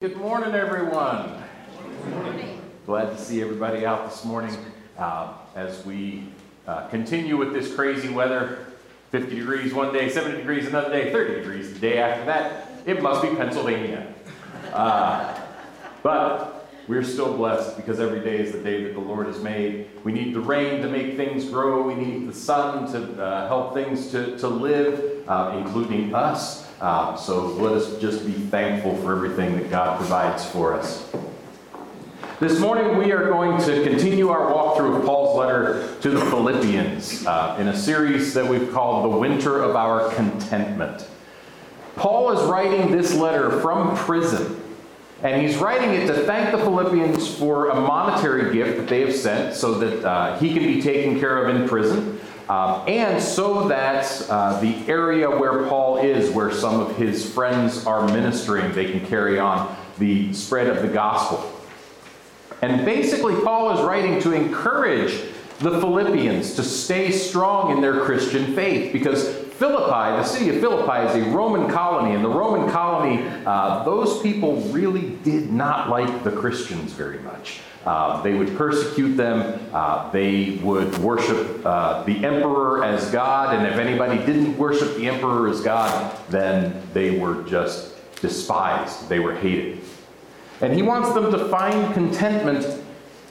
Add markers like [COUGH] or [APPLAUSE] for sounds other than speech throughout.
Good morning, everyone. Glad to see everybody out this morning uh, as we uh, continue with this crazy weather 50 degrees one day, 70 degrees another day, 30 degrees the day after that. It must be Pennsylvania. Uh, but we're still blessed because every day is the day that the Lord has made. We need the rain to make things grow, we need the sun to uh, help things to, to live, uh, including us. Uh, so let us just be thankful for everything that God provides for us. This morning we are going to continue our walkthrough of Paul's letter to the Philippians uh, in a series that we've called The Winter of Our Contentment. Paul is writing this letter from prison, and he's writing it to thank the Philippians for a monetary gift that they have sent so that uh, he can be taken care of in prison. Um, and so that uh, the area where Paul is, where some of his friends are ministering, they can carry on the spread of the gospel. And basically, Paul is writing to encourage the Philippians to stay strong in their Christian faith because Philippi, the city of Philippi, is a Roman colony, and the Roman colony, uh, those people really did not like the Christians very much. Uh, they would persecute them. Uh, they would worship uh, the emperor as God. And if anybody didn't worship the emperor as God, then they were just despised. They were hated. And he wants them to find contentment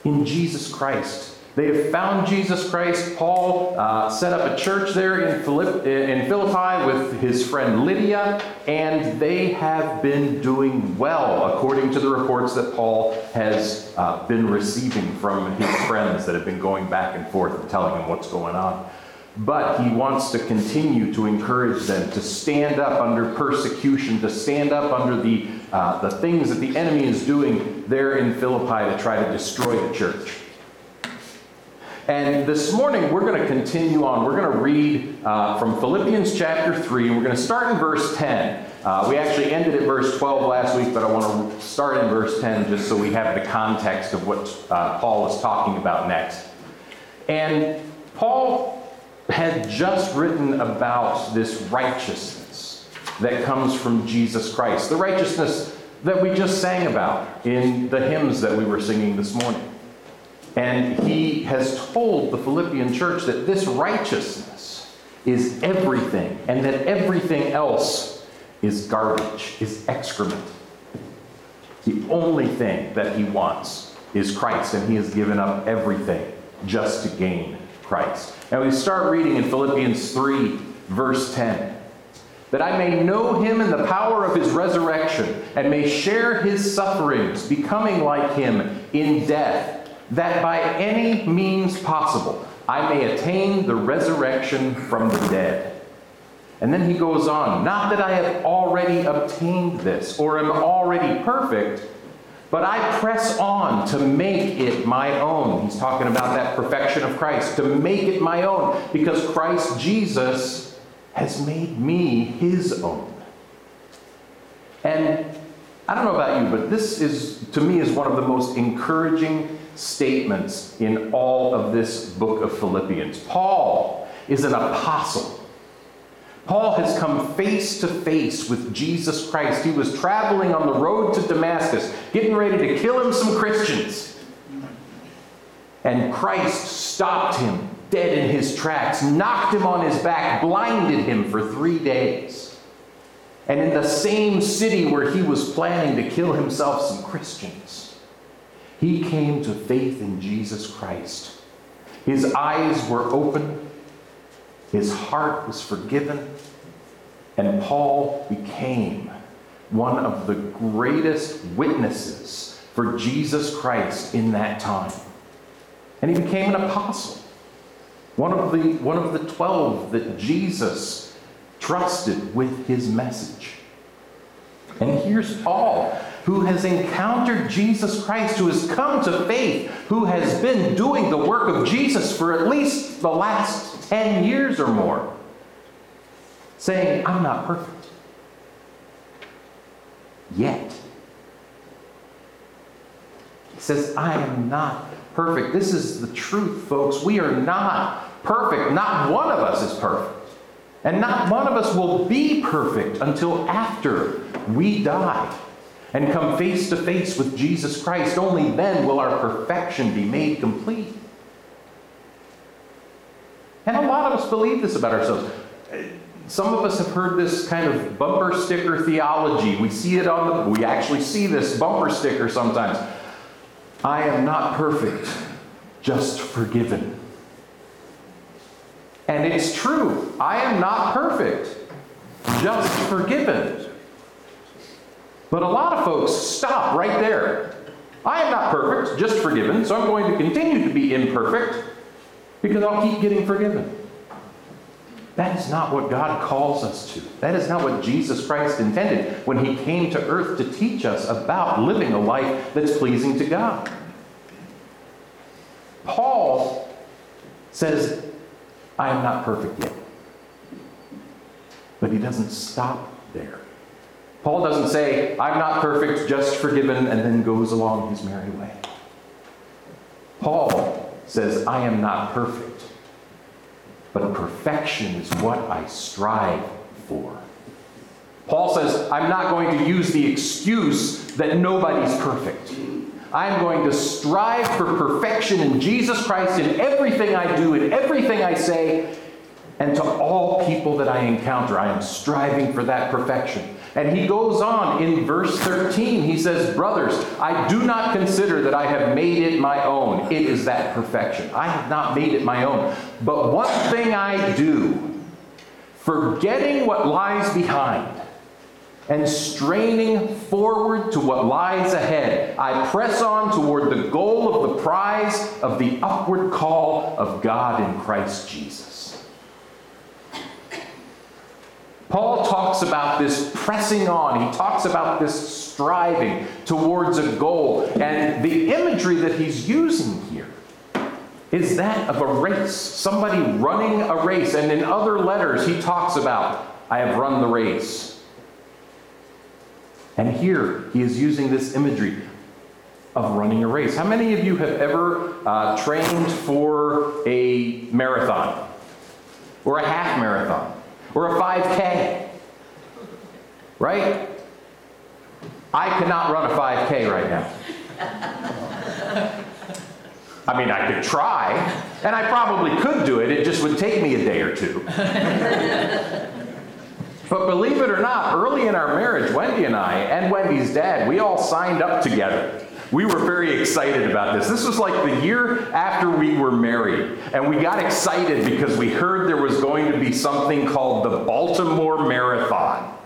in Jesus Christ. They have found Jesus Christ. Paul uh, set up a church there in, Philipp- in Philippi with his friend Lydia, and they have been doing well, according to the reports that Paul has uh, been receiving from his friends that have been going back and forth and telling him what's going on. But he wants to continue to encourage them to stand up under persecution, to stand up under the, uh, the things that the enemy is doing there in Philippi to try to destroy the church. And this morning, we're going to continue on. We're going to read uh, from Philippians chapter 3. and We're going to start in verse 10. Uh, we actually ended at verse 12 last week, but I want to start in verse 10 just so we have the context of what uh, Paul is talking about next. And Paul had just written about this righteousness that comes from Jesus Christ, the righteousness that we just sang about in the hymns that we were singing this morning. And he has told the Philippian church that this righteousness is everything, and that everything else is garbage, is excrement. The only thing that he wants is Christ, and he has given up everything just to gain Christ. Now we start reading in Philippians 3, verse 10 that I may know him in the power of his resurrection, and may share his sufferings, becoming like him in death that by any means possible I may attain the resurrection from the dead. And then he goes on, not that I have already obtained this or am already perfect, but I press on to make it my own. He's talking about that perfection of Christ, to make it my own, because Christ Jesus has made me his own. And I don't know about you, but this is, to me, is one of the most encouraging statements in all of this book of Philippians. Paul is an apostle. Paul has come face to face with Jesus Christ. He was traveling on the road to Damascus, getting ready to kill him some Christians. And Christ stopped him dead in his tracks, knocked him on his back, blinded him for three days. And in the same city where he was planning to kill himself some Christians, he came to faith in Jesus Christ. His eyes were open, his heart was forgiven, and Paul became one of the greatest witnesses for Jesus Christ in that time. And he became an apostle, one of the, one of the 12 that Jesus trusted with his message. And here's Paul who has encountered Jesus Christ, who has come to faith, who has been doing the work of Jesus for at least the last 10 years or more, saying, I'm not perfect. Yet. He says, I am not perfect. This is the truth, folks. We are not perfect. Not one of us is perfect. And not one of us will be perfect until after we die. And come face to face with Jesus Christ. Only then will our perfection be made complete. And a lot of us believe this about ourselves. Some of us have heard this kind of bumper sticker theology. We see it on the, we actually see this bumper sticker sometimes. I am not perfect, just forgiven. And it's true. I am not perfect, just forgiven. But a lot of folks stop right there. I am not perfect, just forgiven, so I'm going to continue to be imperfect because I'll keep getting forgiven. That is not what God calls us to. That is not what Jesus Christ intended when he came to earth to teach us about living a life that's pleasing to God. Paul says, I am not perfect yet. But he doesn't stop there. Paul doesn't say, I'm not perfect, just forgiven, and then goes along his merry way. Paul says, I am not perfect, but perfection is what I strive for. Paul says, I'm not going to use the excuse that nobody's perfect. I'm going to strive for perfection in Jesus Christ in everything I do, in everything I say, and to all people that I encounter. I am striving for that perfection. And he goes on in verse 13. He says, Brothers, I do not consider that I have made it my own. It is that perfection. I have not made it my own. But one thing I do, forgetting what lies behind and straining forward to what lies ahead, I press on toward the goal of the prize of the upward call of God in Christ Jesus. Paul talks about this pressing on. He talks about this striving towards a goal. And the imagery that he's using here is that of a race, somebody running a race. And in other letters, he talks about, I have run the race. And here, he is using this imagery of running a race. How many of you have ever uh, trained for a marathon or a half marathon? Or a 5K. Right? I cannot run a 5K right now. I mean, I could try, and I probably could do it. It just would take me a day or two. but believe it or not, early in our marriage, Wendy and I, and Wendy's dad, we all signed up together. We were very excited about this. This was like the year after we were married. And we got excited because we heard there was going to be something called the Baltimore Marathon.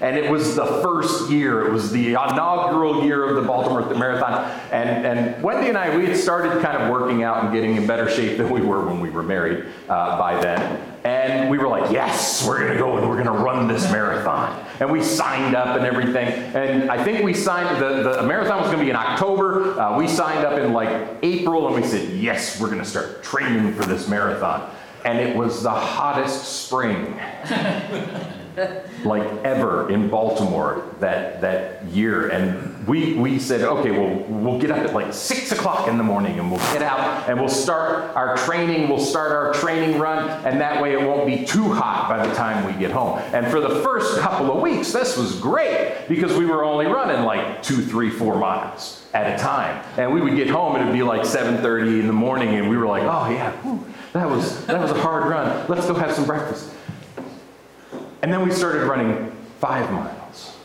And it was the first year, it was the inaugural year of the Baltimore Marathon. And, and Wendy and I, we had started kind of working out and getting in better shape than we were when we were married uh, by then. And we were like, yes, we're going to go and we're going to run this marathon. And we signed up and everything. And I think we signed, the, the marathon was going to be in October. Uh, we signed up in like April and we said, yes, we're going to start training for this marathon. And it was the hottest spring. [LAUGHS] [LAUGHS] like ever in Baltimore that, that year. And we, we said, okay, well, we'll get up at like six o'clock in the morning and we'll get out and we'll start our training. We'll start our training run, and that way it won't be too hot by the time we get home. And for the first couple of weeks, this was great because we were only running like two, three, four miles at a time. And we would get home and it'd be like 7:30 in the morning, and we were like, oh yeah, whew, that was that was a hard run. Let's go have some breakfast. And then we started running five miles,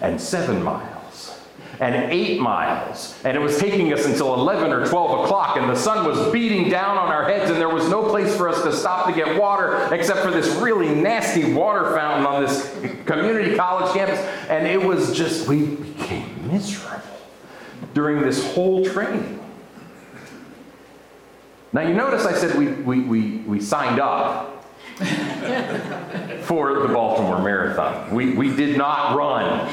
and seven miles, and eight miles. And it was taking us until 11 or 12 o'clock, and the sun was beating down on our heads, and there was no place for us to stop to get water except for this really nasty water fountain on this community college campus. And it was just, we became miserable during this whole training. Now, you notice I said we, we, we, we signed up for the Baltimore Marathon. We, we did not run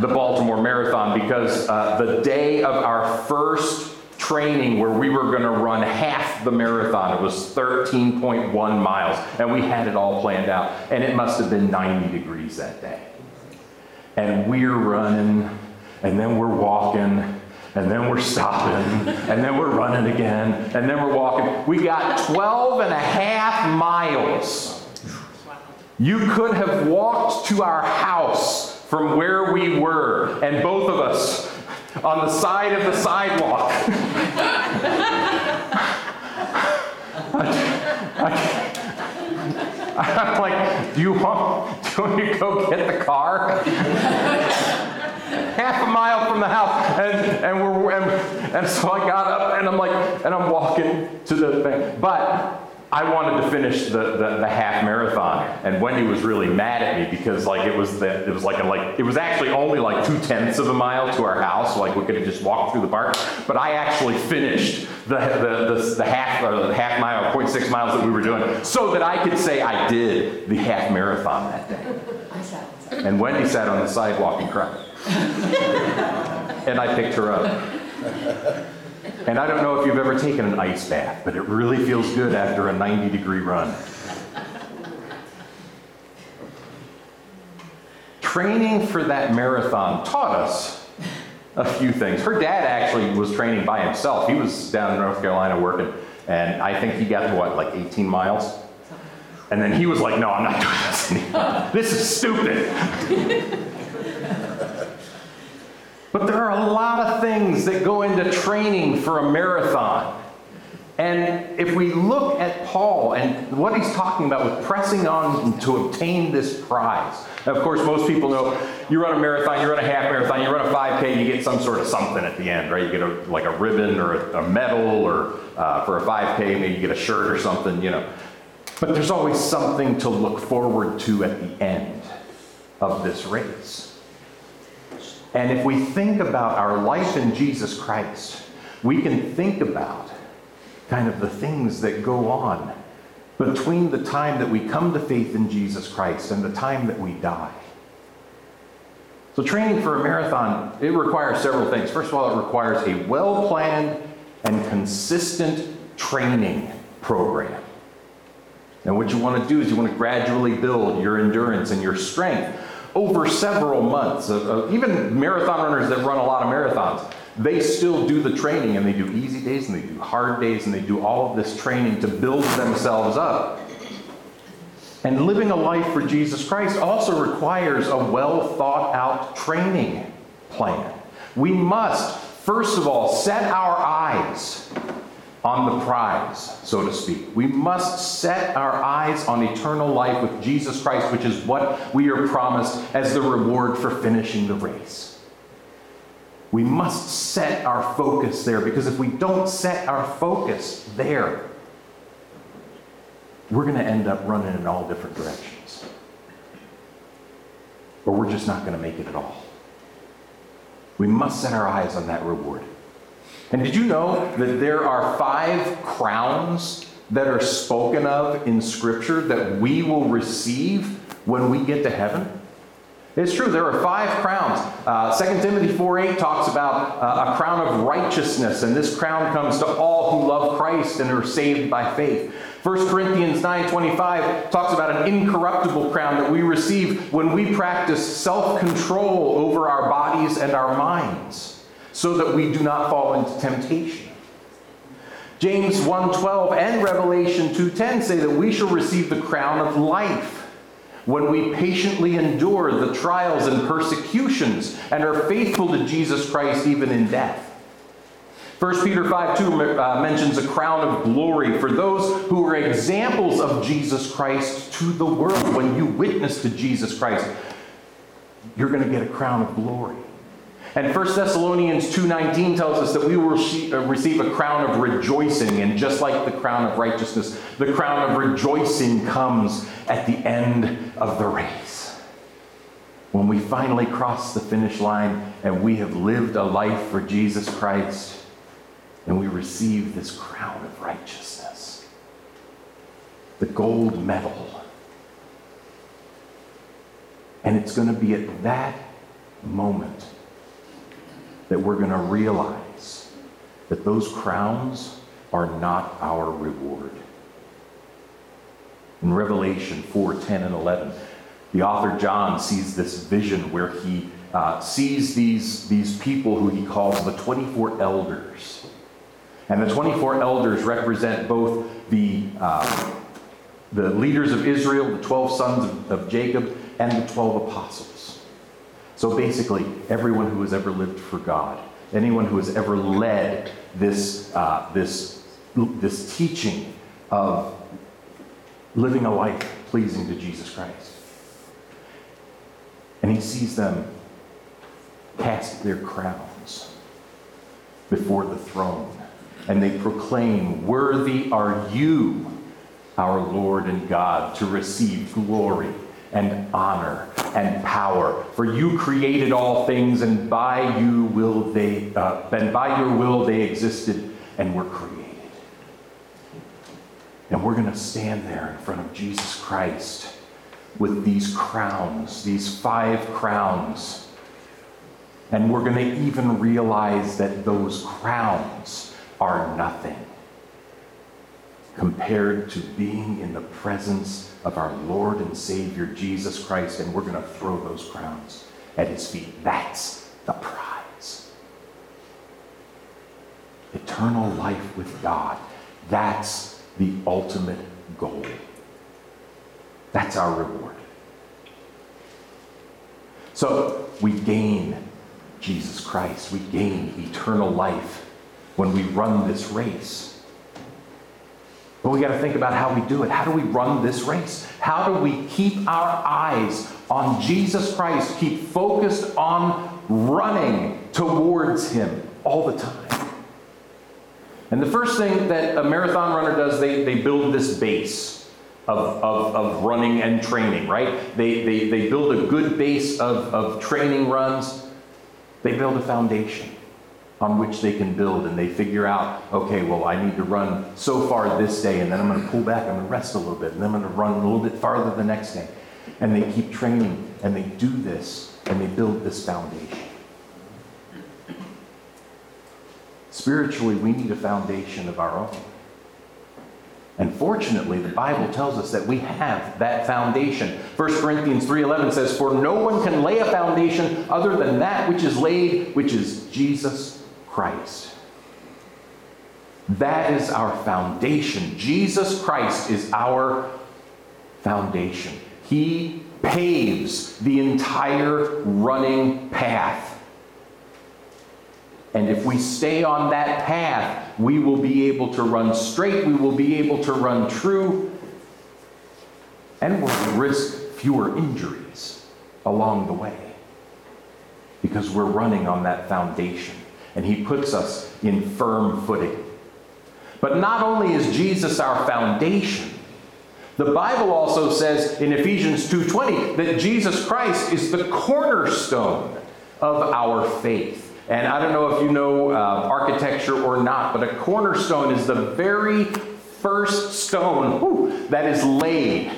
the Baltimore Marathon because uh, the day of our first training where we were going to run half the marathon, it was 13.1 miles, and we had it all planned out. And it must have been 90 degrees that day. And we're running, and then we're walking and then we're stopping, and then we're running again, and then we're walking. We got 12 and a half miles. You could have walked to our house from where we were, and both of us on the side of the sidewalk. [LAUGHS] I, am like, do you want, [LAUGHS] do you want me to go get the car? [LAUGHS] Half a mile from the house, and, and we're and, and so I got up and I'm like, and I'm walking to the thing, but I wanted to finish the, the, the, half marathon, and Wendy was really mad at me because like it was the, it was like a, like it was actually only like two tenths of a mile to our house, so like we could have just walked through the park. But I actually finished the the, the, the half or the half mile, 0.6 miles that we were doing, so that I could say I did the half marathon that day. And Wendy sat on the sidewalk and cried, [LAUGHS] and I picked her up. And I don't know if you've ever taken an ice bath, but it really feels good after a 90 degree run. Training for that marathon taught us a few things. Her dad actually was training by himself. He was down in North Carolina working, and I think he got to what, like 18 miles? And then he was like, No, I'm not doing this anymore. This is stupid. [LAUGHS] But there are a lot of things that go into training for a marathon. And if we look at Paul and what he's talking about with pressing on to obtain this prize, of course, most people know you run a marathon, you run a half marathon, you run a 5K, you get some sort of something at the end, right? You get a, like a ribbon or a, a medal, or uh, for a 5K, maybe you get a shirt or something, you know. But there's always something to look forward to at the end of this race. And if we think about our life in Jesus Christ, we can think about kind of the things that go on between the time that we come to faith in Jesus Christ and the time that we die. So, training for a marathon, it requires several things. First of all, it requires a well planned and consistent training program. And what you want to do is you want to gradually build your endurance and your strength over several months. even marathon runners that run a lot of marathons, they still do the training and they do easy days and they do hard days and they do all of this training to build themselves up. And living a life for Jesus Christ also requires a well thought out training plan. We must, first of all, set our eyes on the prize, so to speak. We must set our eyes on eternal life with Jesus Christ, which is what we are promised as the reward for finishing the race. We must set our focus there because if we don't set our focus there, we're going to end up running in all different directions. Or we're just not going to make it at all. We must set our eyes on that reward. And did you know that there are five crowns that are spoken of in Scripture that we will receive when we get to heaven? It's true, there are five crowns. Uh, 2 Timothy 4 8 talks about uh, a crown of righteousness, and this crown comes to all who love Christ and are saved by faith. 1 Corinthians 9:25 talks about an incorruptible crown that we receive when we practice self-control over our bodies and our minds so that we do not fall into temptation. James 1:12 and Revelation 2:10 say that we shall receive the crown of life when we patiently endure the trials and persecutions and are faithful to Jesus Christ even in death. 1 Peter 5 2 uh, mentions a crown of glory for those who are examples of Jesus Christ to the world. When you witness to Jesus Christ, you're going to get a crown of glory. And 1 Thessalonians 2.19 tells us that we will uh, receive a crown of rejoicing. And just like the crown of righteousness, the crown of rejoicing comes at the end of the race. When we finally cross the finish line and we have lived a life for Jesus Christ, and we receive this crown of righteousness, the gold medal. And it's going to be at that moment that we're going to realize that those crowns are not our reward. In Revelation 4 10 and 11, the author John sees this vision where he uh, sees these, these people who he calls the 24 elders. And the 24 elders represent both the, uh, the leaders of Israel, the 12 sons of, of Jacob, and the 12 apostles. So basically, everyone who has ever lived for God, anyone who has ever led this, uh, this, this teaching of living a life pleasing to Jesus Christ. And he sees them cast their crowns before the throne, and they proclaim, Worthy are you, our Lord and God, to receive glory and honor and power. For you created all things, and by you will they, uh, and by your will they existed and were created. And we're going to stand there in front of Jesus Christ with these crowns, these five crowns. And we're going to even realize that those crowns are nothing compared to being in the presence of our Lord and Savior Jesus Christ. And we're going to throw those crowns at his feet. That's the prize. Eternal life with God. That's the ultimate goal. That's our reward. So we gain Jesus Christ, we gain eternal life when we run this race. But we got to think about how we do it. How do we run this race? How do we keep our eyes on Jesus Christ, keep focused on running towards Him all the time? And the first thing that a marathon runner does, they, they build this base of, of, of running and training, right? They, they, they build a good base of, of training runs. They build a foundation on which they can build and they figure out, okay, well, I need to run so far this day and then I'm going to pull back, I'm going to rest a little bit, and then I'm going to run a little bit farther the next day. And they keep training and they do this and they build this foundation. Spiritually, we need a foundation of our own. And fortunately, the Bible tells us that we have that foundation. 1 Corinthians 3:11 says, "For no one can lay a foundation other than that which is laid, which is Jesus Christ." That is our foundation. Jesus Christ is our foundation. He paves the entire running path and if we stay on that path, we will be able to run straight, we will be able to run true, and we'll risk fewer injuries along the way because we're running on that foundation. And He puts us in firm footing. But not only is Jesus our foundation, the Bible also says in Ephesians 2:20 that Jesus Christ is the cornerstone of our faith. And I don't know if you know uh, architecture or not, but a cornerstone is the very first stone whew, that is laid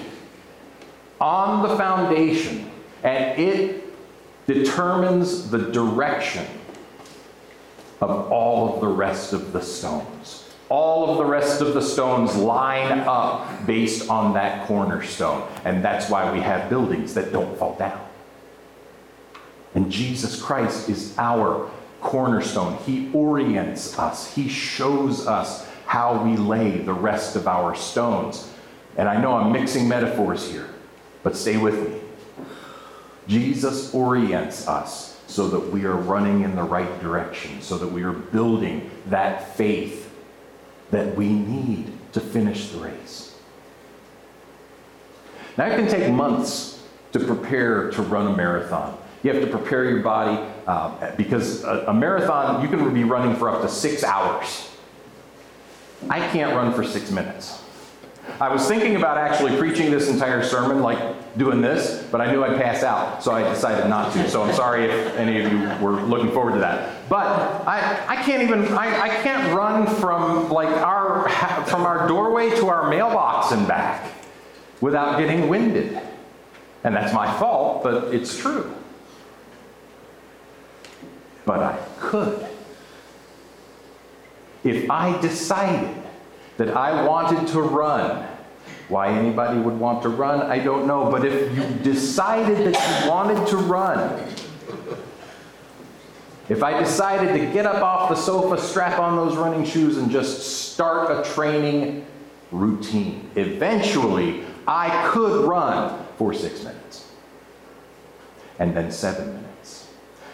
on the foundation, and it determines the direction of all of the rest of the stones. All of the rest of the stones line up based on that cornerstone. And that's why we have buildings that don't fall down. And Jesus Christ is our cornerstone. He orients us, He shows us how we lay the rest of our stones. And I know I'm mixing metaphors here, but stay with me. Jesus orients us so that we are running in the right direction, so that we are building that faith that we need to finish the race. Now, it can take months to prepare to run a marathon. You have to prepare your body uh, because a, a marathon, you can be running for up to six hours. I can't run for six minutes. I was thinking about actually preaching this entire sermon, like doing this, but I knew I'd pass out, so I decided not to. So I'm sorry if any of you were looking forward to that. But I, I can't even I, I can't run from like our from our doorway to our mailbox and back without getting winded. And that's my fault, but it's true but I could. If I decided that I wanted to run, why anybody would want to run, I don't know. But if you decided that you wanted to run, if I decided to get up off the sofa, strap on those running shoes, and just start a training routine, eventually I could run for six minutes, and then seven minutes,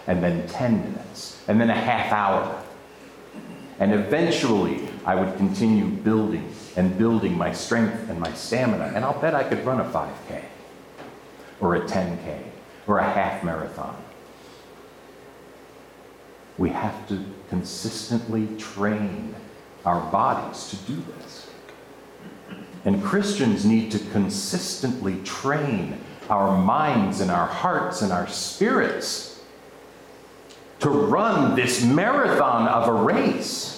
and then 10 minutes, and then a half hour. And eventually, I would continue building and building my strength and my stamina. And I'll bet I could run a 5K, or a 10K, or a half marathon. We have to consistently train our bodies to do this. And Christians need to consistently train our minds and our hearts and our spirits to run this marathon of a race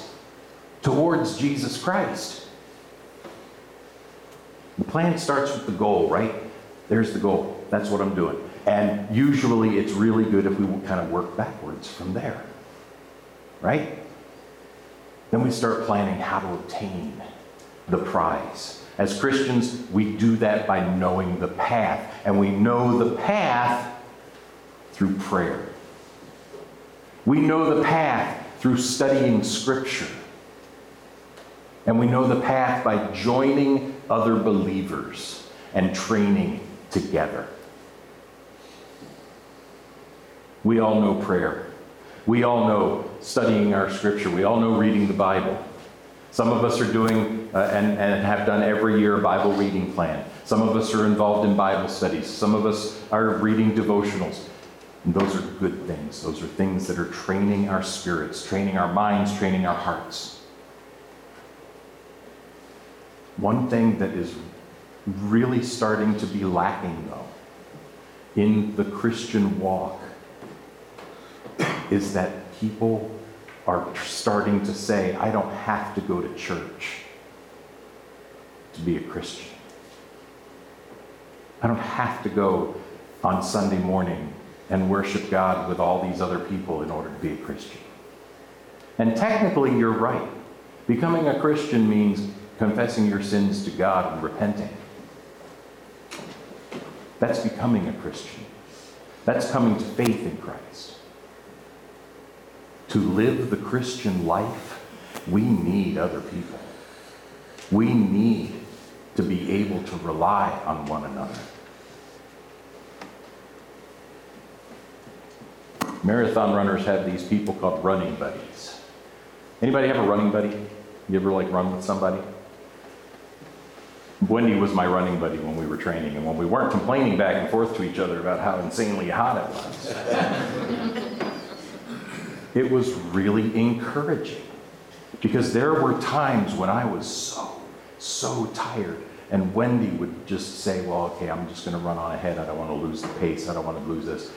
towards Jesus Christ. The plan starts with the goal, right? There's the goal. That's what I'm doing. And usually it's really good if we kind of work backwards from there, right? Then we start planning how to obtain the prize. As Christians, we do that by knowing the path. And we know the path through prayer. We know the path through studying Scripture. And we know the path by joining other believers and training together. We all know prayer. We all know studying our Scripture. We all know reading the Bible. Some of us are doing uh, and, and have done every year a Bible reading plan. Some of us are involved in Bible studies. Some of us are reading devotionals. And those are good things. Those are things that are training our spirits, training our minds, training our hearts. One thing that is really starting to be lacking, though, in the Christian walk is that people are starting to say, I don't have to go to church to be a Christian. I don't have to go on Sunday morning and worship God with all these other people in order to be a Christian. And technically, you're right. Becoming a Christian means confessing your sins to God and repenting. That's becoming a Christian. That's coming to faith in Christ. To live the Christian life, we need other people. We need to be able to rely on one another. Marathon runners have these people called running buddies. Anybody have a running buddy? You ever like run with somebody? Wendy was my running buddy when we were training, and when we weren't complaining back and forth to each other about how insanely hot it was, it was really encouraging. Because there were times when I was so, so tired, and Wendy would just say, Well, okay, I'm just going to run on ahead. I don't want to lose the pace. I don't want to lose this.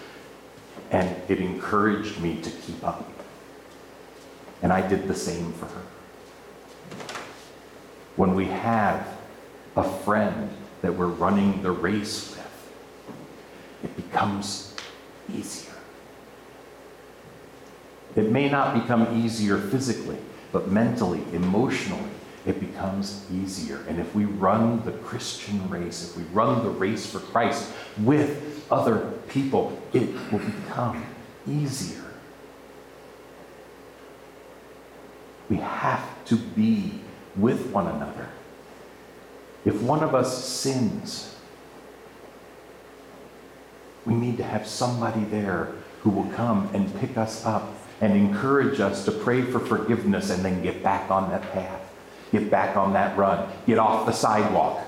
And it encouraged me to keep up. And I did the same for her. When we have a friend that we're running the race with, it becomes easier. It may not become easier physically, but mentally, emotionally, it becomes easier. And if we run the Christian race, if we run the race for Christ with other people, it will become easier. We have to be with one another. If one of us sins, we need to have somebody there who will come and pick us up and encourage us to pray for forgiveness and then get back on that path, get back on that run, get off the sidewalk.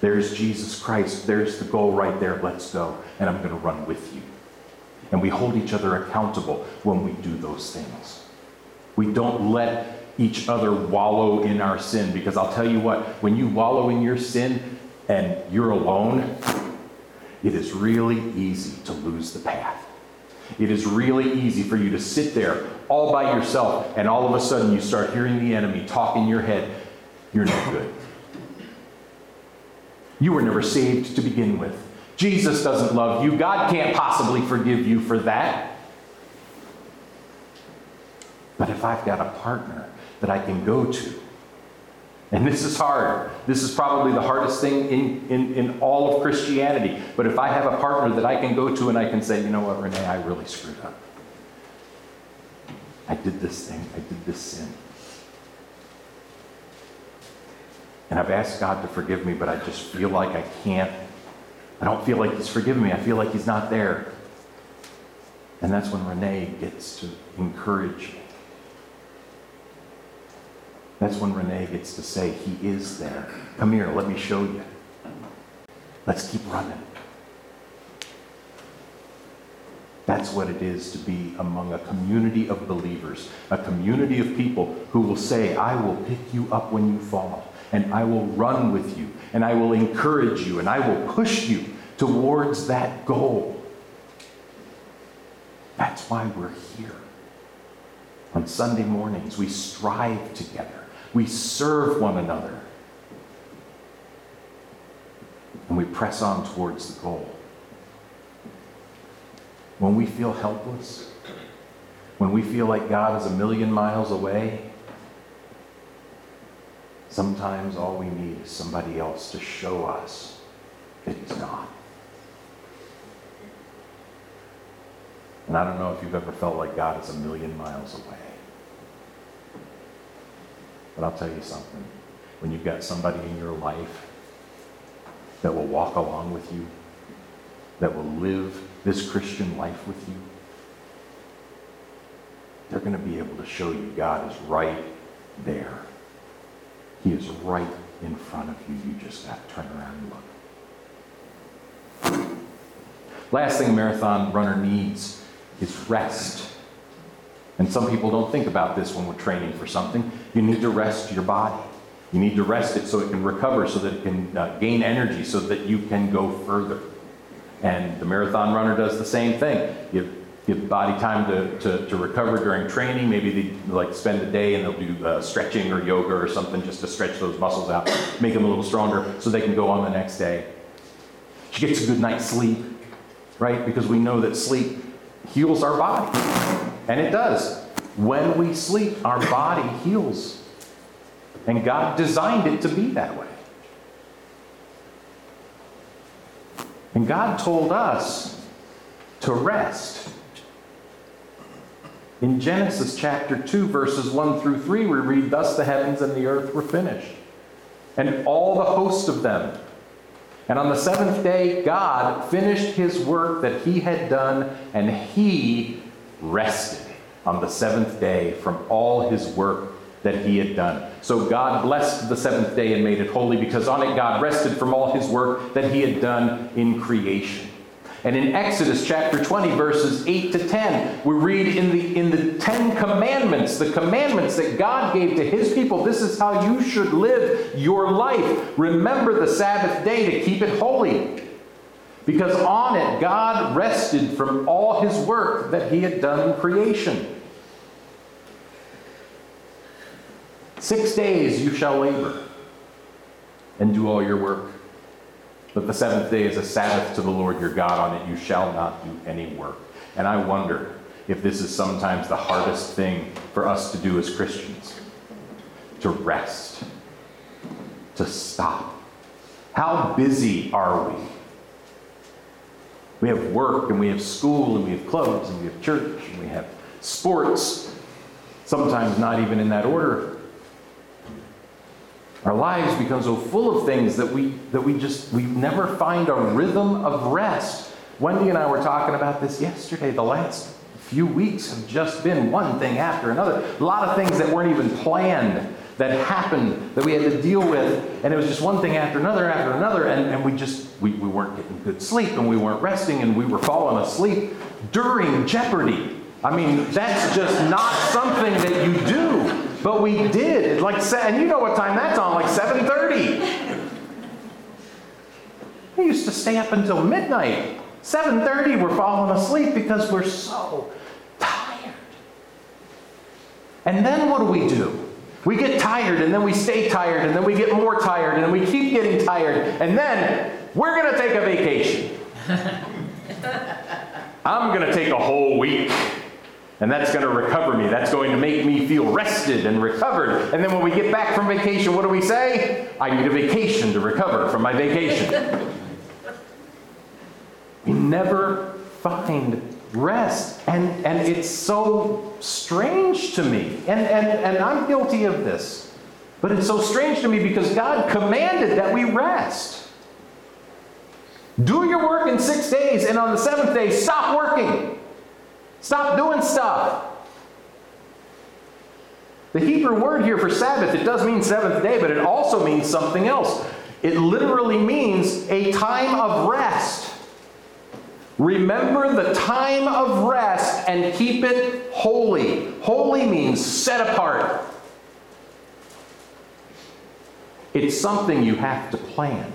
There's Jesus Christ. There's the goal right there. Let's go. And I'm going to run with you. And we hold each other accountable when we do those things. We don't let each other wallow in our sin because I'll tell you what, when you wallow in your sin and you're alone, it is really easy to lose the path. It is really easy for you to sit there all by yourself and all of a sudden you start hearing the enemy talk in your head. You're no good. You were never saved to begin with. Jesus doesn't love you. God can't possibly forgive you for that. But if I've got a partner that I can go to, and this is hard. This is probably the hardest thing in, in, in all of Christianity. But if I have a partner that I can go to and I can say, you know what, Renee, I really screwed up. I did this thing, I did this sin. And I've asked God to forgive me, but I just feel like I can't I don't feel like he's forgiven me. I feel like he's not there. And that's when Renee gets to encourage me. That's when Renee gets to say, He is there. Come here, let me show you. Let's keep running. That's what it is to be among a community of believers, a community of people who will say, I will pick you up when you fall, and I will run with you, and I will encourage you, and I will push you towards that goal. That's why we're here. On Sunday mornings, we strive together, we serve one another, and we press on towards the goal. When we feel helpless, when we feel like God is a million miles away, sometimes all we need is somebody else to show us that He's not. And I don't know if you've ever felt like God is a million miles away. But I'll tell you something. When you've got somebody in your life that will walk along with you, that will live this Christian life with you, they're going to be able to show you God is right there. He is right in front of you. You just got to turn around and look. Last thing a marathon runner needs is rest. And some people don't think about this when we're training for something. You need to rest your body. You need to rest it so it can recover, so that it can uh, gain energy, so that you can go further. And the marathon runner does the same thing. You give body time to, to, to recover during training. Maybe they like spend a day and they'll do uh, stretching or yoga or something just to stretch those muscles out, make them a little stronger so they can go on the next day. She gets a good night's sleep, right? Because we know that sleep heals our body. And it does. When we sleep, our body heals. And God designed it to be that way. And God told us to rest. In Genesis chapter 2, verses 1 through 3, we read, Thus the heavens and the earth were finished, and all the host of them. And on the seventh day, God finished his work that he had done, and he rested on the seventh day from all his work that he had done. So God blessed the seventh day and made it holy because on it God rested from all his work that he had done in creation. And in Exodus chapter 20, verses 8 to 10, we read in the, in the Ten Commandments, the commandments that God gave to his people, this is how you should live your life. Remember the Sabbath day to keep it holy. Because on it, God rested from all his work that he had done in creation. Six days you shall labor and do all your work. But the seventh day is a Sabbath to the Lord your God. On it you shall not do any work. And I wonder if this is sometimes the hardest thing for us to do as Christians to rest, to stop. How busy are we? We have work and we have school and we have clubs and we have church and we have sports, sometimes not even in that order. Our lives become so full of things that we that we just we never find a rhythm of rest. Wendy and I were talking about this yesterday. The last few weeks have just been one thing after another. A lot of things that weren't even planned that happened that we had to deal with, and it was just one thing after another after another, and, and we just we, we weren't getting good sleep and we weren't resting and we were falling asleep during Jeopardy. I mean, that's just not something that you do. But we did. Like, and you know what time that's on, like 7.30. We used to stay up until midnight. 7.30, we're falling asleep because we're so tired. And then what do we do? We get tired, and then we stay tired, and then we get more tired, and then we keep getting tired, and then we're going to take a vacation. [LAUGHS] I'm going to take a whole week. And that's going to recover me. That's going to make me feel rested and recovered. And then when we get back from vacation, what do we say? I need a vacation to recover from my vacation. [LAUGHS] we never find rest. And, and it's so strange to me. And, and, and I'm guilty of this. But it's so strange to me because God commanded that we rest. Do your work in six days, and on the seventh day, stop working. Stop doing stuff. The Hebrew word here for Sabbath, it does mean seventh day, but it also means something else. It literally means a time of rest. Remember the time of rest and keep it holy. Holy means set apart. It's something you have to plan.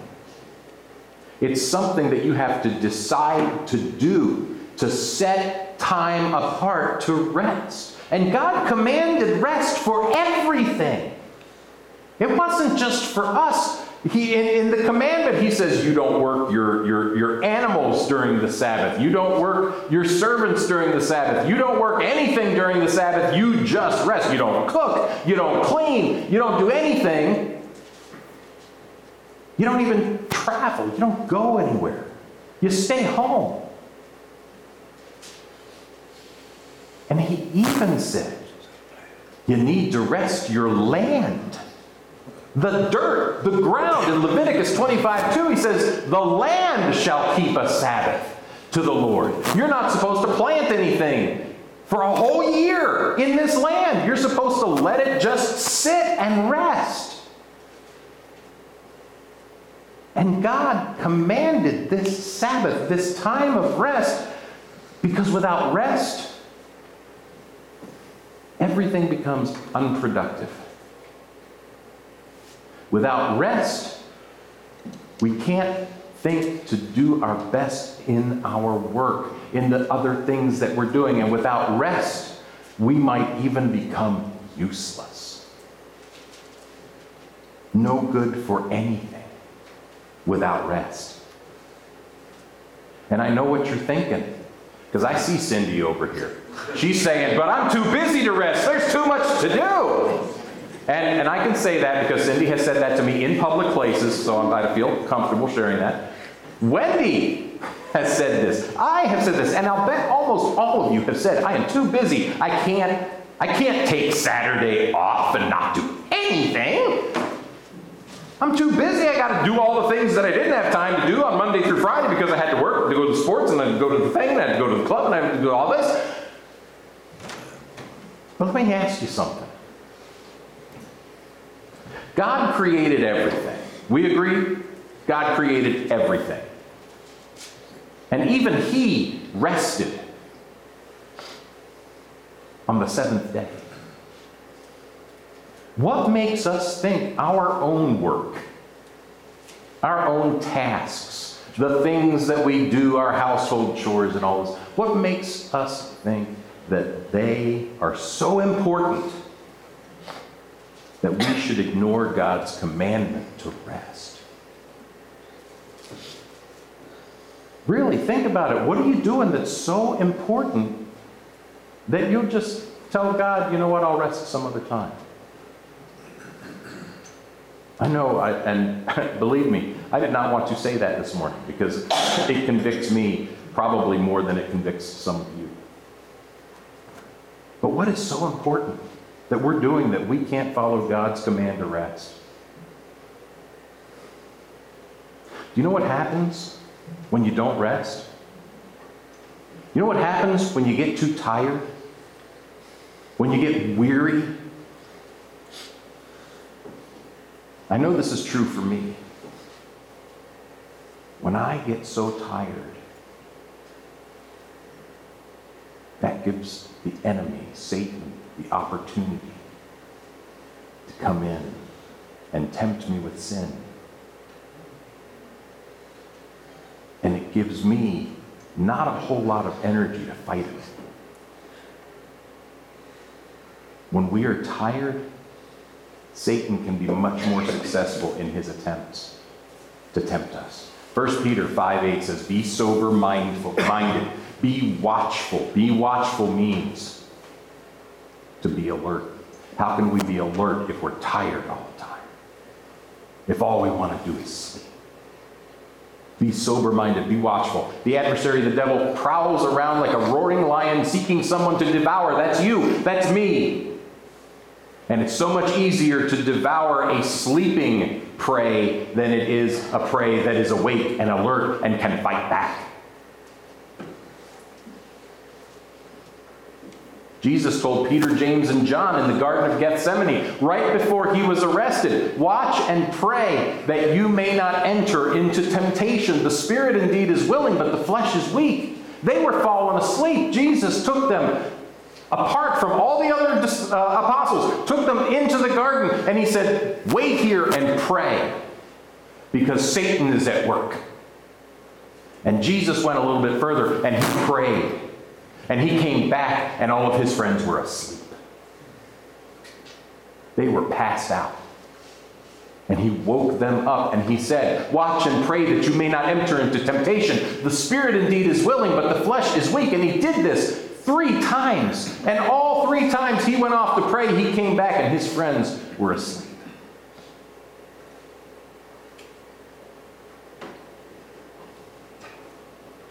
It's something that you have to decide to do, to set time apart to rest. And God commanded rest for everything. It wasn't just for us. He, in, in, the commandment, he says, You don't work your, your, your animals during the Sabbath. You don't work your servants during the Sabbath. You don't work anything during the Sabbath. You just rest. You don't cook. You don't clean. You don't do anything. You don't even travel. You don't go anywhere. You stay home. And he even said, you need to rest your land. The dirt, the ground. In Leviticus 25 2, he says, The land shall keep a Sabbath to the Lord. You're not supposed to plant anything for a whole year in this land. You're supposed to let it just sit and rest. And God commanded this Sabbath, this time of rest, because without rest, everything becomes unproductive. Without rest, we can't think to do our best in our work, in the other things that we're doing. And without rest, we might even become useless. No good for anything without rest. And I know what you're thinking, because I see Cindy over here. She's saying, but I'm too busy to rest. There's too much to do. And, and I can say that because Cindy has said that to me in public places, so I'm, I feel comfortable sharing that. Wendy has said this. I have said this, and I'll bet almost all of you have said, I am too busy. I can't, I can't take Saturday off and not do anything. I'm too busy. I got to do all the things that I didn't have time to do on Monday through Friday because I had to work, to go to the sports, and then go to the thing, and I had to go to the club, and I had to do all this. But let me ask you something. God created everything. We agree? God created everything. And even He rested on the seventh day. What makes us think our own work, our own tasks, the things that we do, our household chores and all this, what makes us think that they are so important that we should ignore God's commandment to rest. Really, think about it. What are you doing that's so important that you'll just tell God, you know what, I'll rest some other time? I know, I, and [LAUGHS] believe me, I did not want to say that this morning because it convicts me probably more than it convicts some of you. But what is so important that we're doing that we can't follow God's command to rest? Do you know what happens when you don't rest? You know what happens when you get too tired? When you get weary? I know this is true for me. When I get so tired, gives the enemy, Satan, the opportunity to come in and tempt me with sin. And it gives me not a whole lot of energy to fight it. When we are tired, Satan can be much more successful in his attempts to tempt us. 1 Peter 5 8 says, Be sober mindful, minded be watchful. Be watchful means to be alert. How can we be alert if we're tired all the time? If all we want to do is sleep. Be sober minded, be watchful. The adversary, the devil, prowls around like a roaring lion seeking someone to devour. That's you, that's me. And it's so much easier to devour a sleeping prey than it is a prey that is awake and alert and can fight back. Jesus told Peter, James, and John in the Garden of Gethsemane, right before he was arrested, Watch and pray that you may not enter into temptation. The spirit indeed is willing, but the flesh is weak. They were falling asleep. Jesus took them apart from all the other uh, apostles, took them into the garden, and he said, Wait here and pray, because Satan is at work. And Jesus went a little bit further and he prayed. And he came back, and all of his friends were asleep. They were passed out. And he woke them up and he said, Watch and pray that you may not enter into temptation. The spirit indeed is willing, but the flesh is weak. And he did this three times. And all three times he went off to pray, he came back and his friends were asleep.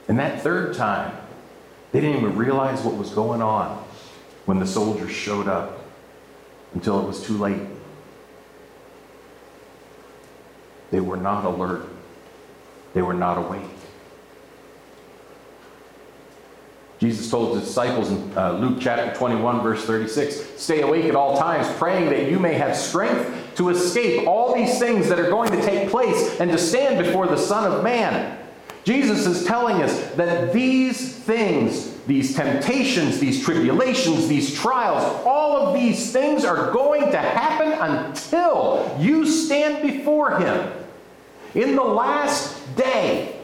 And that third time, they didn't even realize what was going on when the soldiers showed up until it was too late. They were not alert, they were not awake. Jesus told his disciples in uh, Luke chapter 21, verse 36 Stay awake at all times, praying that you may have strength to escape all these things that are going to take place and to stand before the Son of Man. Jesus is telling us that these things, these temptations, these tribulations, these trials, all of these things are going to happen until you stand before Him. In the last day,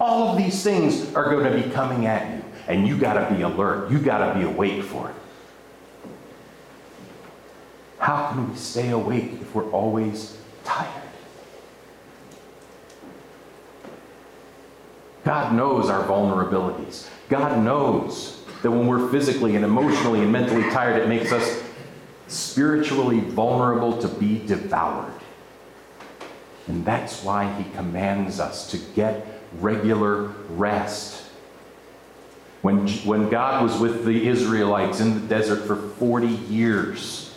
all of these things are going to be coming at you, and you got to be alert. You got to be awake for it. How can we stay awake if we're always tired? God knows our vulnerabilities. God knows that when we're physically and emotionally and mentally tired, it makes us spiritually vulnerable to be devoured. And that's why he commands us to get regular rest. When, when God was with the Israelites in the desert for 40 years,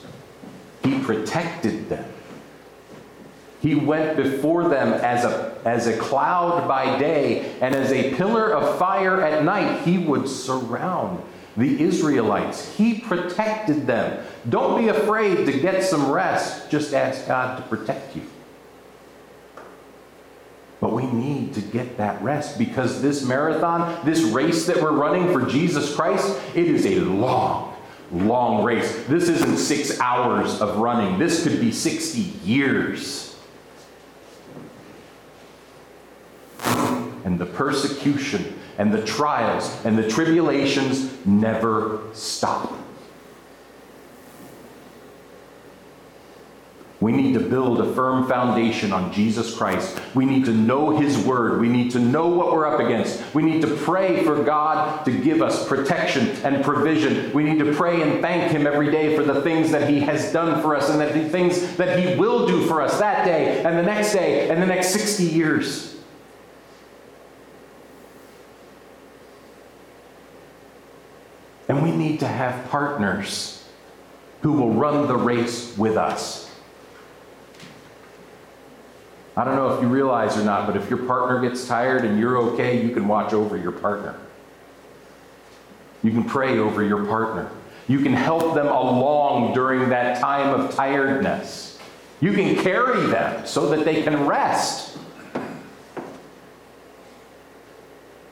he protected them. He went before them as a, as a cloud by day and as a pillar of fire at night. He would surround the Israelites. He protected them. Don't be afraid to get some rest. Just ask God to protect you. But we need to get that rest because this marathon, this race that we're running for Jesus Christ, it is a long, long race. This isn't six hours of running, this could be 60 years. and the persecution and the trials and the tribulations never stop. We need to build a firm foundation on Jesus Christ. We need to know His Word. We need to know what we're up against. We need to pray for God to give us protection and provision. We need to pray and thank Him every day for the things that He has done for us and that the things that He will do for us that day and the next day and the next 60 years. And we need to have partners who will run the race with us. I don't know if you realize or not, but if your partner gets tired and you're okay, you can watch over your partner. You can pray over your partner. You can help them along during that time of tiredness. You can carry them so that they can rest.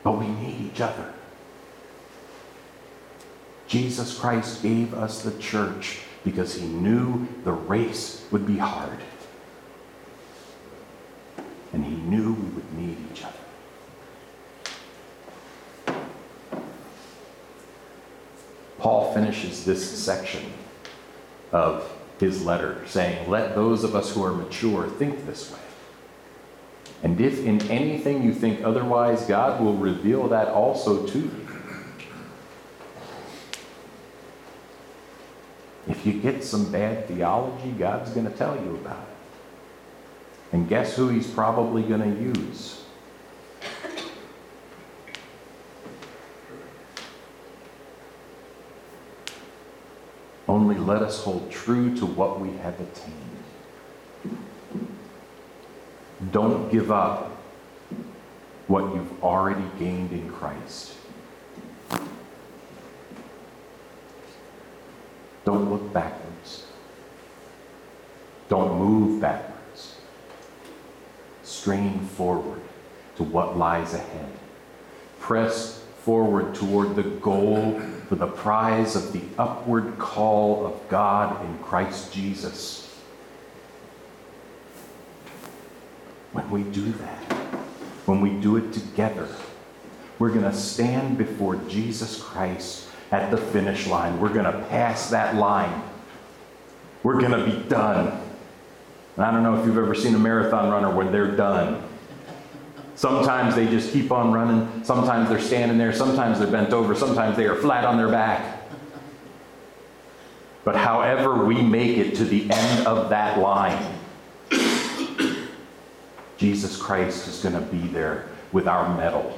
But we need each other. Jesus Christ gave us the church because he knew the race would be hard. And he knew we would need each other. Paul finishes this section of his letter saying, Let those of us who are mature think this way. And if in anything you think otherwise, God will reveal that also to you. If you get some bad theology, God's going to tell you about it. And guess who he's probably going to use? Only let us hold true to what we have attained. Don't give up what you've already gained in Christ. Don't look backwards. Don't move backwards. Strain forward to what lies ahead. Press forward toward the goal for the prize of the upward call of God in Christ Jesus. When we do that, when we do it together, we're going to stand before Jesus Christ at the finish line. We're going to pass that line. We're going to be done. And I don't know if you've ever seen a marathon runner when they're done. Sometimes they just keep on running. Sometimes they're standing there. Sometimes they're bent over. Sometimes they are flat on their back. But however we make it to the end of that line, Jesus Christ is going to be there with our medal,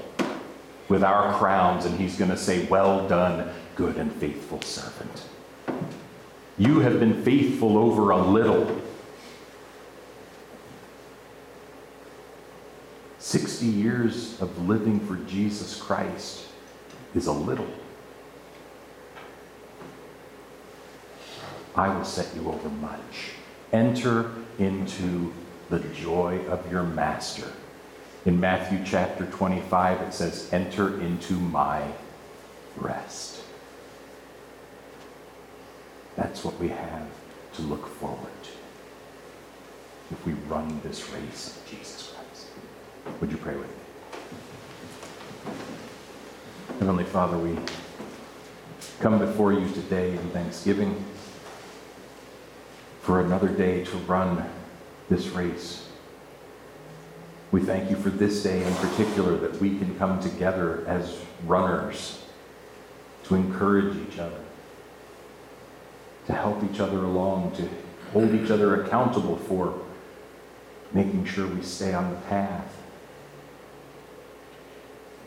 with our crowns, and he's going to say, Well done, good and faithful servant. You have been faithful over a little. 60 years of living for Jesus Christ is a little. I will set you over much. Enter into the joy of your master. In Matthew chapter 25, it says, Enter into my rest. That's what we have to look forward to if we run this race of Jesus Christ. Would you pray with me? Heavenly Father, we come before you today in thanksgiving for another day to run this race. We thank you for this day in particular that we can come together as runners to encourage each other, to help each other along, to hold each other accountable for making sure we stay on the path,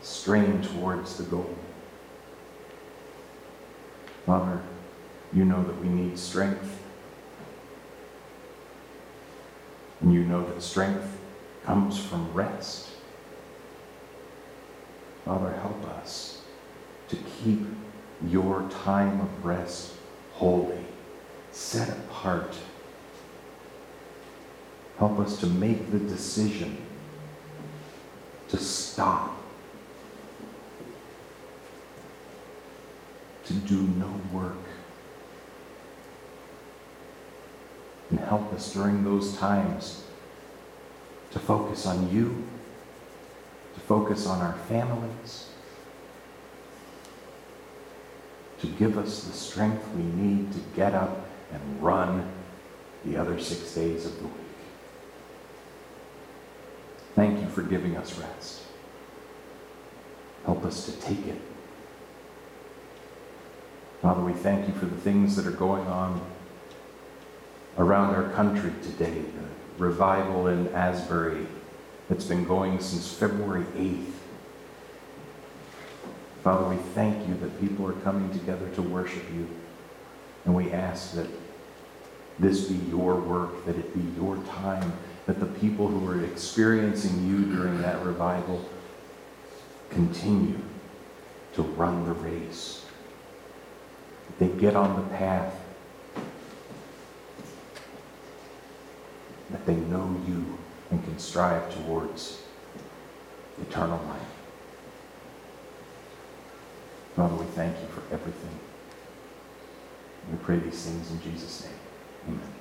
strain towards the goal. Father, you know that we need strength. And you know that strength comes from rest. Father, help us to keep your time of rest holy, set apart. Help us to make the decision to stop, to do no work and help us during those times to focus on you, to focus on our families, to give us the strength we need to get up and run the other six days of the week. Thank you for giving us rest. Help us to take it. Father, we thank you for the things that are going on around our country today. The revival in Asbury that's been going since February 8th. Father, we thank you that people are coming together to worship you. And we ask that this be your work, that it be your time, that the people who are experiencing you during that revival continue to run the race. They get on the path that they know you and can strive towards eternal life. Father, we thank you for everything. We pray these things in Jesus' name. Amen.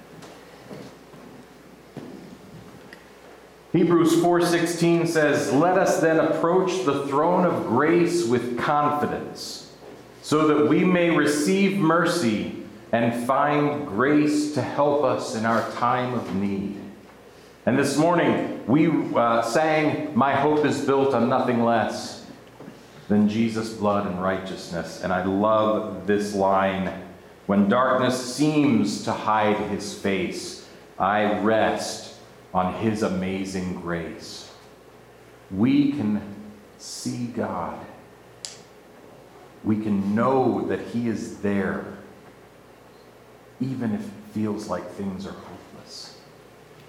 Hebrews 4:16 says, "Let us then approach the throne of grace with confidence, so that we may receive mercy and find grace to help us in our time of need." And this morning we uh, sang, My hope is built on nothing less than Jesus' blood and righteousness. And I love this line When darkness seems to hide his face, I rest on his amazing grace. We can see God. We can know that he is there, even if it feels like things are hopeless.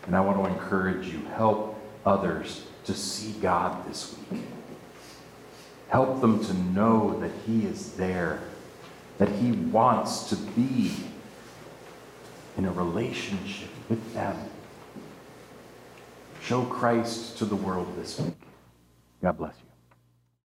And I want to encourage you help others to see God this week. Help them to know that He is there, that He wants to be in a relationship with them. Show Christ to the world this week. God bless you.